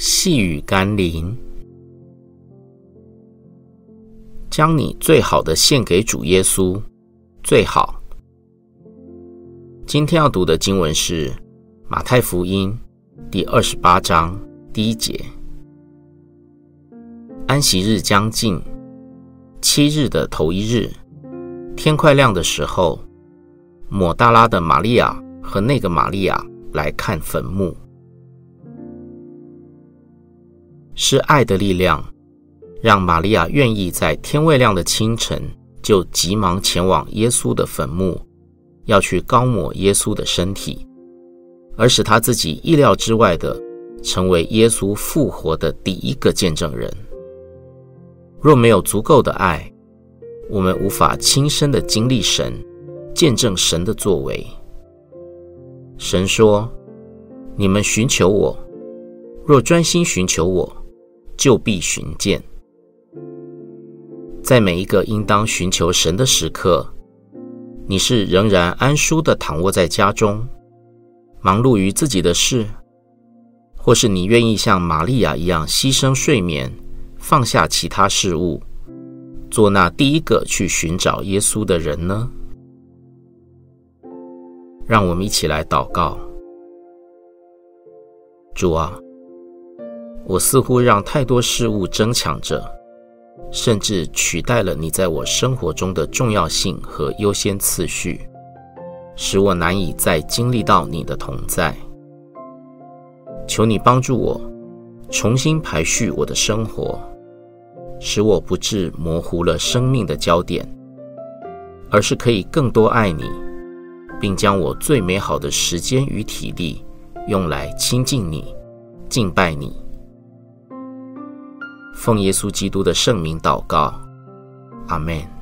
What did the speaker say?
细雨甘霖，将你最好的献给主耶稣，最好。今天要读的经文是马太福音第二十八章第一节。安息日将近，七日的头一日，天快亮的时候，抹大拉的玛利亚和那个玛利亚来看坟墓。是爱的力量，让玛利亚愿意在天未亮的清晨就急忙前往耶稣的坟墓，要去高抹耶稣的身体，而使他自己意料之外的成为耶稣复活的第一个见证人。若没有足够的爱，我们无法亲身的经历神，见证神的作为。神说：“你们寻求我，若专心寻求我。”就必寻见，在每一个应当寻求神的时刻，你是仍然安舒的躺卧在家中，忙碌于自己的事，或是你愿意像玛利亚一样牺牲睡眠，放下其他事物，做那第一个去寻找耶稣的人呢？让我们一起来祷告，主啊。我似乎让太多事物争抢着，甚至取代了你在我生活中的重要性和优先次序，使我难以再经历到你的同在。求你帮助我，重新排序我的生活，使我不致模糊了生命的焦点，而是可以更多爱你，并将我最美好的时间与体力用来亲近你、敬拜你。奉耶稣基督的圣名祷告，阿门。